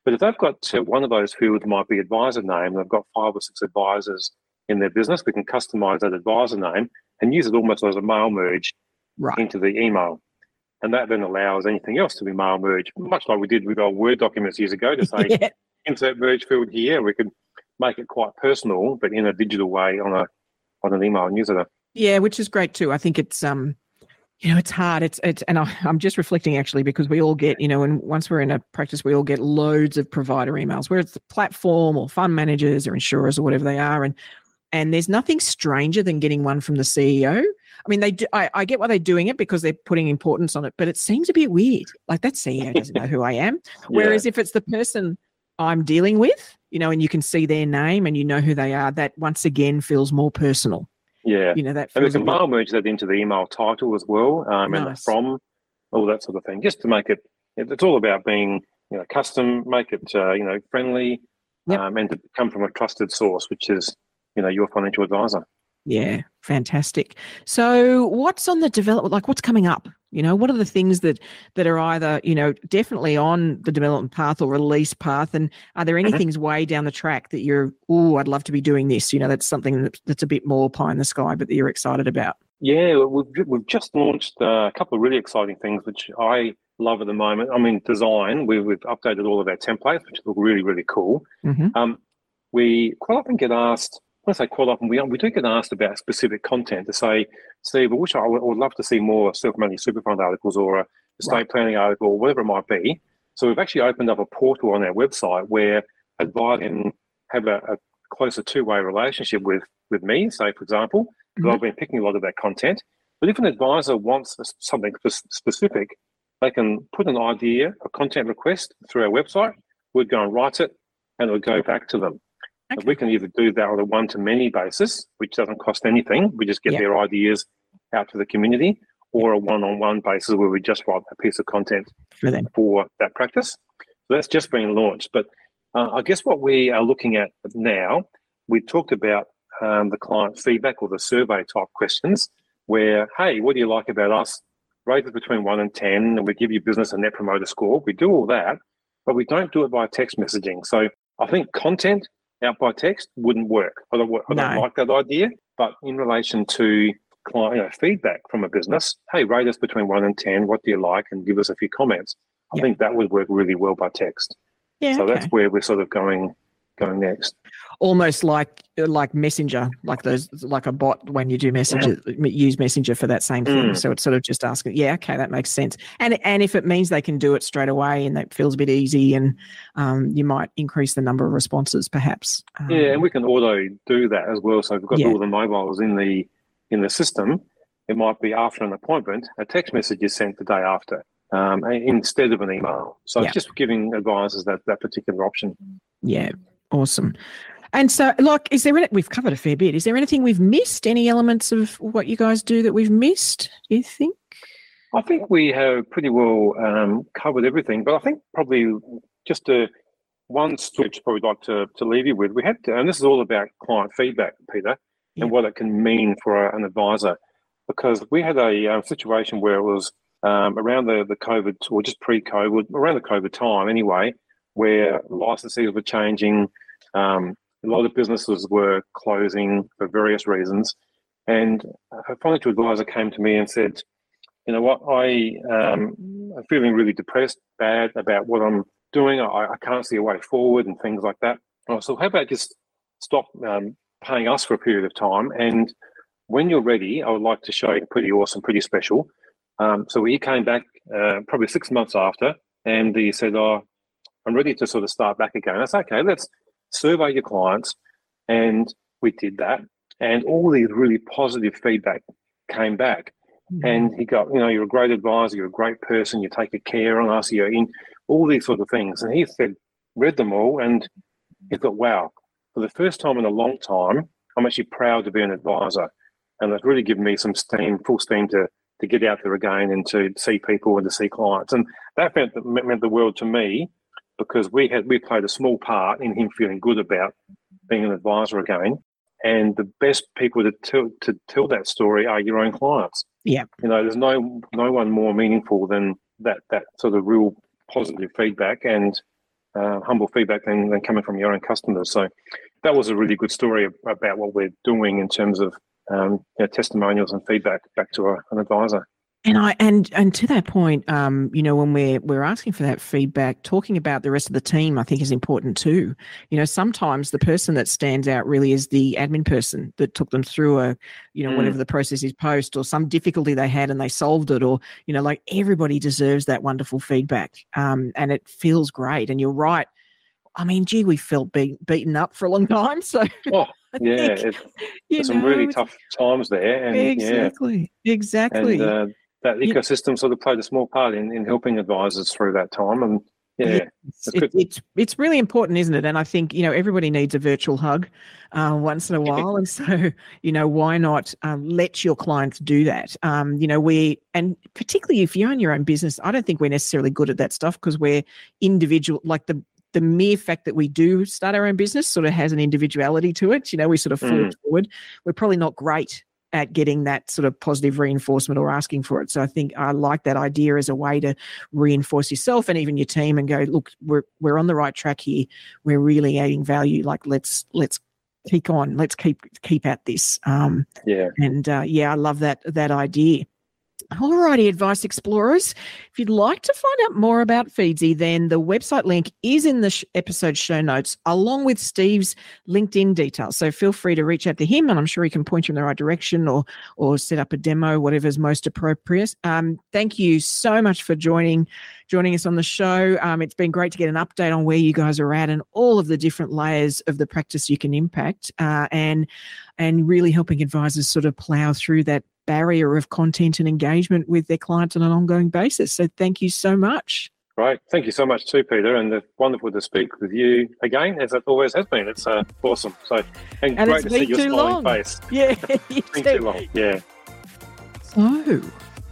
But if they've got uh, one of those fields might be advisor name, they've got five or six advisors in their business, we can customize that advisor name and use it almost as a mail merge right. into the email. And that then allows anything else to be mail merged, much like we did with our Word documents years ago to say yeah. insert merge field here. We could make it quite personal, but in a digital way on a on an email newsletter. Yeah, which is great too. I think it's um you know it's hard. It's it's and I, i'm just reflecting actually because we all get you know and once we're in a practice we all get loads of provider emails whether it's the platform or fund managers or insurers or whatever they are. And and there's nothing stranger than getting one from the ceo i mean they do I, I get why they're doing it because they're putting importance on it but it seems a bit weird. Like that ceo doesn't know who i am. Whereas if it's the person i'm dealing with you know and you can see their name and you know who they are that once again feels more personal yeah, you know that. And we can feels a mail merge that into the email title as well, um, and the from, all that sort of thing, just to make it. it- It's all about being you know custom, make it uh, you know friendly, Yep. um, and to come from a trusted source, which is you know your financial advisor. Yeah, fantastic. So, what's on the development? Like, what's coming up? You know, what are the things that that are either you know definitely on the development path or release path, and are there any Mhm. things way down the track that you're, oh, I'd love to be doing this? You know, that's something that's a bit more pie in the sky, but that you're excited about. Yeah, we've we've just launched uh, a couple of really exciting things, which I love at the moment. I mean, design. We've, we've updated all of our templates, which look really really cool. hmm Um, we quite often get asked, when I say quite often, we, we do get asked about specific content to say, Steve, I wish I would, I would love to see more self-managed super fund articles or a estate Right. planning article or whatever it might be. So we've actually opened up a portal on our website where advisors can have a, a closer two-way relationship with, with me, say, for example, because Mhm. I've been picking a lot of that content. But if an advisor wants something specific, they can put an idea, a content request through our website. We'd go and write it, and it would go back to them. Okay. We can either do that on a one to many basis, which doesn't cost anything. We just get Yeah. their ideas out to the community, or a one on one basis where we just write a piece of content For them. for that practice. So that's just been launched. But uh, I guess what we are looking at now, we talked about um, the client feedback or the survey type questions where, hey, what do you like about us? Rate it between one and 10, and we give you business a net promoter score. We do all that, but we don't do it by text messaging. So I think content out by text wouldn't work. I don't, I don't No. like that idea. But in relation to client you know, feedback from a business, hey, rate us between one and 10. What do you like? And give us a few comments. I Yeah. think that would work really well by text. Yeah, so okay. that's where we're sort of going going next. Almost like like messenger like those like a bot when you do messenger use messenger for that same thing Mm. so it's sort of just asking yeah okay that makes sense and and if it means they can do it straight away and that feels a bit easy and um, you might increase the number of responses perhaps um, Yeah, and we can auto do that as well. So if we've got Yeah. all the mobiles in the in the system, it might be after an appointment, a text message is sent the day after. Um, instead of an email. So Yeah. just giving advisors that, that particular option. yeah awesome and so like is there any, we've covered a fair bit is there anything we've missed any elements of what you guys do that we've missed do you think I think we have pretty well um, covered everything, but I think probably just a one switch probably like to, to leave you with. We had to, and this is all about client feedback, Peita, Yeah. and what it can mean for an advisor, because we had a um, situation where it was um, around the, the COVID or just pre-COVID, around the COVID time anyway, where licensees were changing, um, a lot of businesses were closing for various reasons, and a financial advisor came to me and said, you know what, I um, I'm feeling really depressed, bad about what I'm doing. I, I can't see a way forward and things like that. And I said, how about just stop um, paying us for a period of time? And when you're ready, I would like to show you pretty awesome, pretty special. Um, so he came back uh, probably six months after and he said, oh, I'm ready to sort of start back again. I said, okay, let's survey your clients. And we did that. And all these really positive feedback came back mm-hmm. and he got, you know, you're a great advisor, you're a great person, you take a care on us, you're in all these sort of things. And he said, read them all, and he thought, wow, for the first time in a long time, I'm actually proud to be an advisor. And it's really given me some steam, full steam to to get out there again and to see people and to see clients. And that meant, meant the world to me because we had we played a small part in him feeling good about being an advisor again. And the best people to tell to tell that story are your own clients. Yeah. You know, there's no no one more meaningful than that that sort of real positive feedback and uh, humble feedback than, than coming from your own customers. So that was a really good story about what we're doing in terms of um, you know, testimonials and feedback back to a, an advisor. And I and and to that point, um, you know, when we're we're asking for that feedback, talking about the rest of the team, I think is important too. You know, sometimes the person that stands out really is the admin person that took them through a, you know, mm. whatever the process is post or some difficulty they had and they solved it, or you know, like everybody deserves that wonderful feedback, um, and it feels great. And you're right. I mean, gee, we felt be- beaten up for a long time, so. Oh yeah, think, it's, some know, really tough times there. And, exactly, yeah. exactly. And, uh, that ecosystem sort of played a small part in, in helping advisors through that time. And yeah, it's, it, it's, it's really important, isn't it? And I think you know everybody needs a virtual hug uh, once in a while, and so you know why not um, let your clients do that? Um, you know we and particularly if you own your own business, I don't think we're necessarily good at that stuff because we're individual. Like the the mere fact that we do start our own business sort of has an individuality to it. You know, we sort of fall mm. forward. We're probably not great at getting that sort of positive reinforcement or asking for it. So I think I like that idea as a way to reinforce yourself and even your team and go, look, we're we're on the right track here. We're really adding value. Like let's let's keep on. Let's keep keep at this. Um, yeah. And uh, yeah, I love that that idea. Alrighty, Advice Explorers. If you'd like to find out more about Feedsy, then the website link is in the sh- episode show notes, along with Steve's LinkedIn details. So feel free to reach out to him, and I'm sure he can point you in the right direction or or set up a demo, whatever's most appropriate. Um, thank you so much for joining joining us on the show. Um, it's been great to get an update on where you guys are at and all of the different layers of the practice you can impact, uh, and and really helping advisors sort of plow through that barrier of content and engagement with their clients on an ongoing basis. So thank you so much. Right. Thank you so much too, Peita, and it's wonderful to speak with you again, as it always has been. It's uh, awesome. So, and, and great to see your smiling long. face. Yeah, you too. too long. Yeah. So,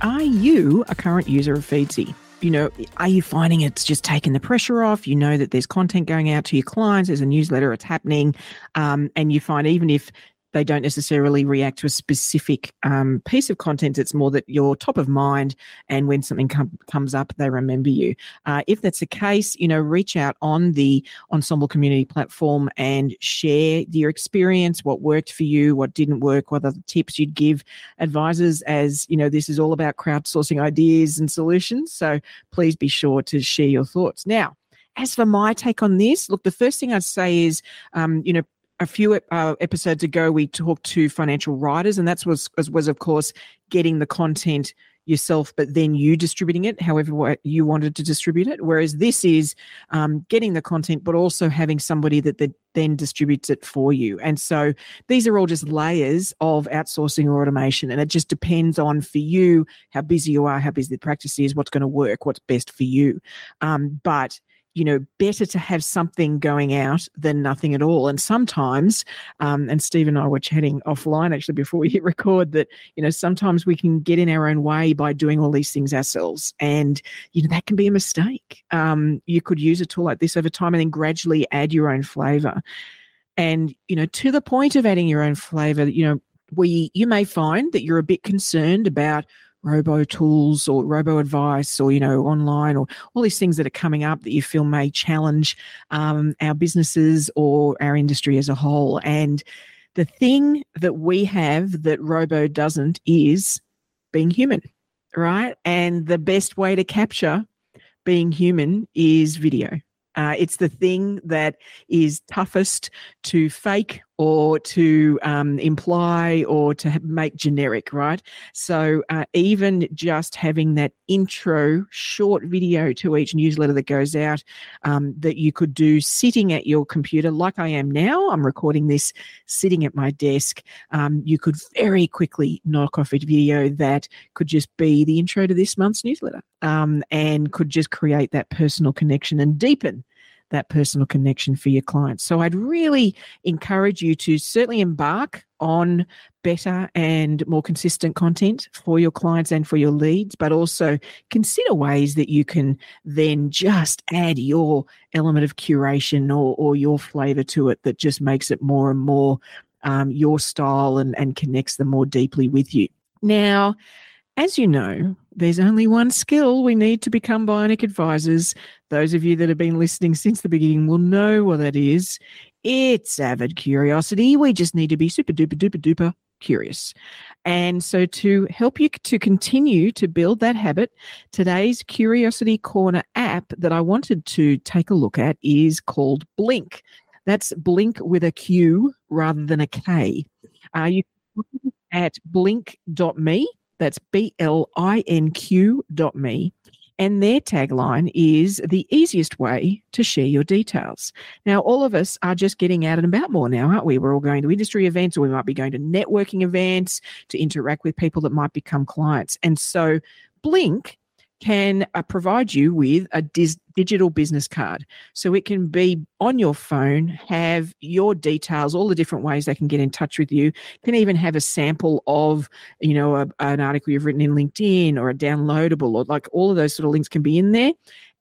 are you a current user of Feedsy? You know, are you finding it's just taking the pressure off? You know that there's content going out to your clients, there's a newsletter, it's happening, um, and you find even if they don't necessarily react to a specific um, piece of content. It's more that you're top of mind, and when something com- comes up, they remember you. Uh, if that's the case, you know, reach out on the Ensombl community platform and share your experience, what worked for you, what didn't work, what are the tips you'd give advisors. As you know, this is all about crowdsourcing ideas and solutions. So please be sure to share your thoughts. Now, as for my take on this, look, the first thing I'd say is, um, you know, a few uh, episodes ago, we talked to financial writers, and that was, was, of course getting the content yourself, but then you distributing it however you wanted to distribute it. Whereas this is um, getting the content, but also having somebody that, that then distributes it for you. And so these are all just layers of outsourcing or automation, and it just depends on for you how busy you are, how busy the practice is, what's going to work, what's best for you. Um, but you know, better to have something going out than nothing at all. And sometimes, um, and Steve and I were chatting offline actually before we hit record that, you know, sometimes we can get in our own way by doing all these things ourselves. And, you know, that can be a mistake. Um, you could use a tool like this over time and then gradually add your own flavor. And, you know, to the point of adding your own flavor, you know, we you may find that you're a bit concerned about robo tools or robo advice or you know online or all these things that are coming up that you feel may challenge um, our businesses or our industry as a whole. And the thing that we have that robo doesn't is being human right? And the best way to capture being human is video. Uh, it's the thing that is toughest to fake or to um, imply or to make generic, right? So uh, even just having that intro short video to each newsletter that goes out um, that you could do sitting at your computer, like I am now, I'm recording this sitting at my desk. Um, you could very quickly knock off a video that could just be the intro to this month's newsletter um, and could just create that personal connection and deepen that personal connection for your clients. So I'd really encourage you to certainly embark on better and more consistent content for your clients and for your leads, but also consider ways that you can then just add your element of curation or, or your flavor to it that just makes it more and more um, your style and, and connects them more deeply with you. Now, as you know, there's only one skill we need to become bionic advisors. Those of you that have been listening since the beginning will know what that is. It's avid curiosity. We just need to be super duper duper duper curious. And so, to help you to continue to build that habit, today's Curiosity Corner app that I wanted to take a look at is called Blinq. That's Blinq with a Q rather than a K. Uh, you at blinq.me. That's B L I N Q dot me. And their tagline is the easiest way to share your details. Now, all of us are just getting out and about more now, aren't we? We're all going to industry events or we might be going to networking events to interact with people that might become clients. And so, Blinq can uh, provide you with a dis- digital business card. So it can be on your phone, have your details, all the different ways they can get in touch with you. Can even have a sample of, you know, a, an article you've written in LinkedIn or a downloadable or like all of those sort of links can be in there.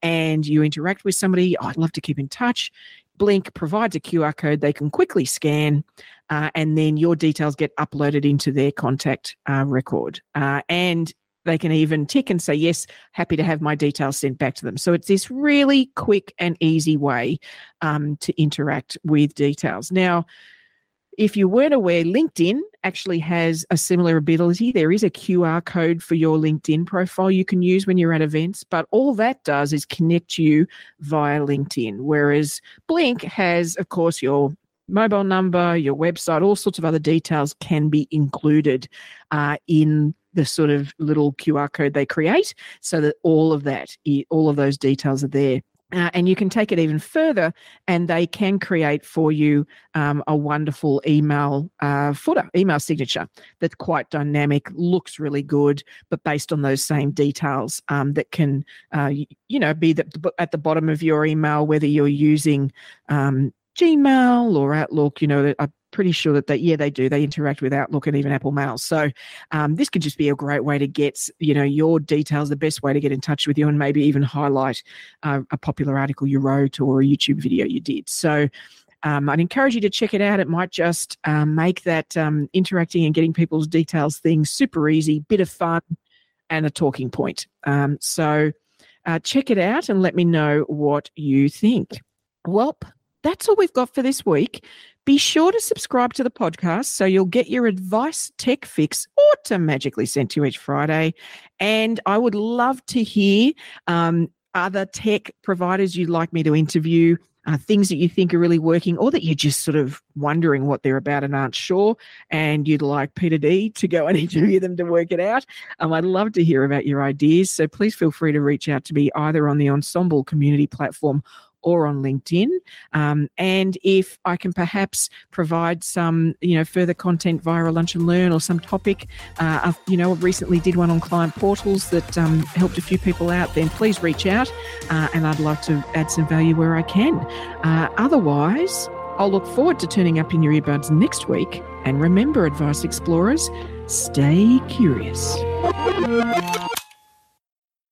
And you interact with somebody. Oh, I'd love to keep in touch. Blinq provides a QR code they can quickly scan, uh, and then your details get uploaded into their contact uh, record. Uh, and they can even tick and say, Yes, happy to have my details sent back to them. So it's this really quick and easy way um, to interact with details. Now, if you weren't aware, LinkedIn actually has a similar ability. There is a QR code for your LinkedIn profile you can use when you're at events, but all that does is connect you via LinkedIn. Whereas Blinq has, of course, your mobile number, your website, all sorts of other details can be included uh, in the sort of little QR code they create so that all of that, all of those details are there. Uh, and you can take it even further, and they can create for you um, a wonderful email uh, footer, email signature that's quite dynamic, looks really good, but based on those same details um, that can, uh, you know, be the, at the bottom of your email, whether you're using um, Gmail or Outlook. You know, I'm pretty sure that they, yeah, they do. They interact with Outlook and even Apple Mail. So um, this could just be a great way to get, you know, your details, the best way to get in touch with you and maybe even highlight uh, a popular article you wrote or a YouTube video you did. So um, I'd encourage you to check it out. It might just um, make that um, interacting and getting people's details thing super easy, bit of fun, and a talking point. Um, so uh, check it out and let me know what you think. Welp, that's all we've got for this week. Be sure to subscribe to the podcast so you'll get your advice tech fix automatically sent to you each Friday. And I would love to hear um, other tech providers you'd like me to interview. Uh, things that you think are really working, or that you're just sort of wondering what they're about and aren't sure, and you'd like Peita D to go and interview them to work it out. Um, I'd love to hear about your ideas. So please feel free to reach out to me either on the Ensombl community platform or on LinkedIn. Um, and if I can perhaps provide some, you know, further content via a lunch and learn or some topic, uh, I've, you know, recently did one on client portals that um, helped a few people out. Then please reach out, uh, and I'd love to add some value where I can. Uh, otherwise. I'll look forward to turning up in your earbuds next week. And remember, Advice Explorers, stay curious.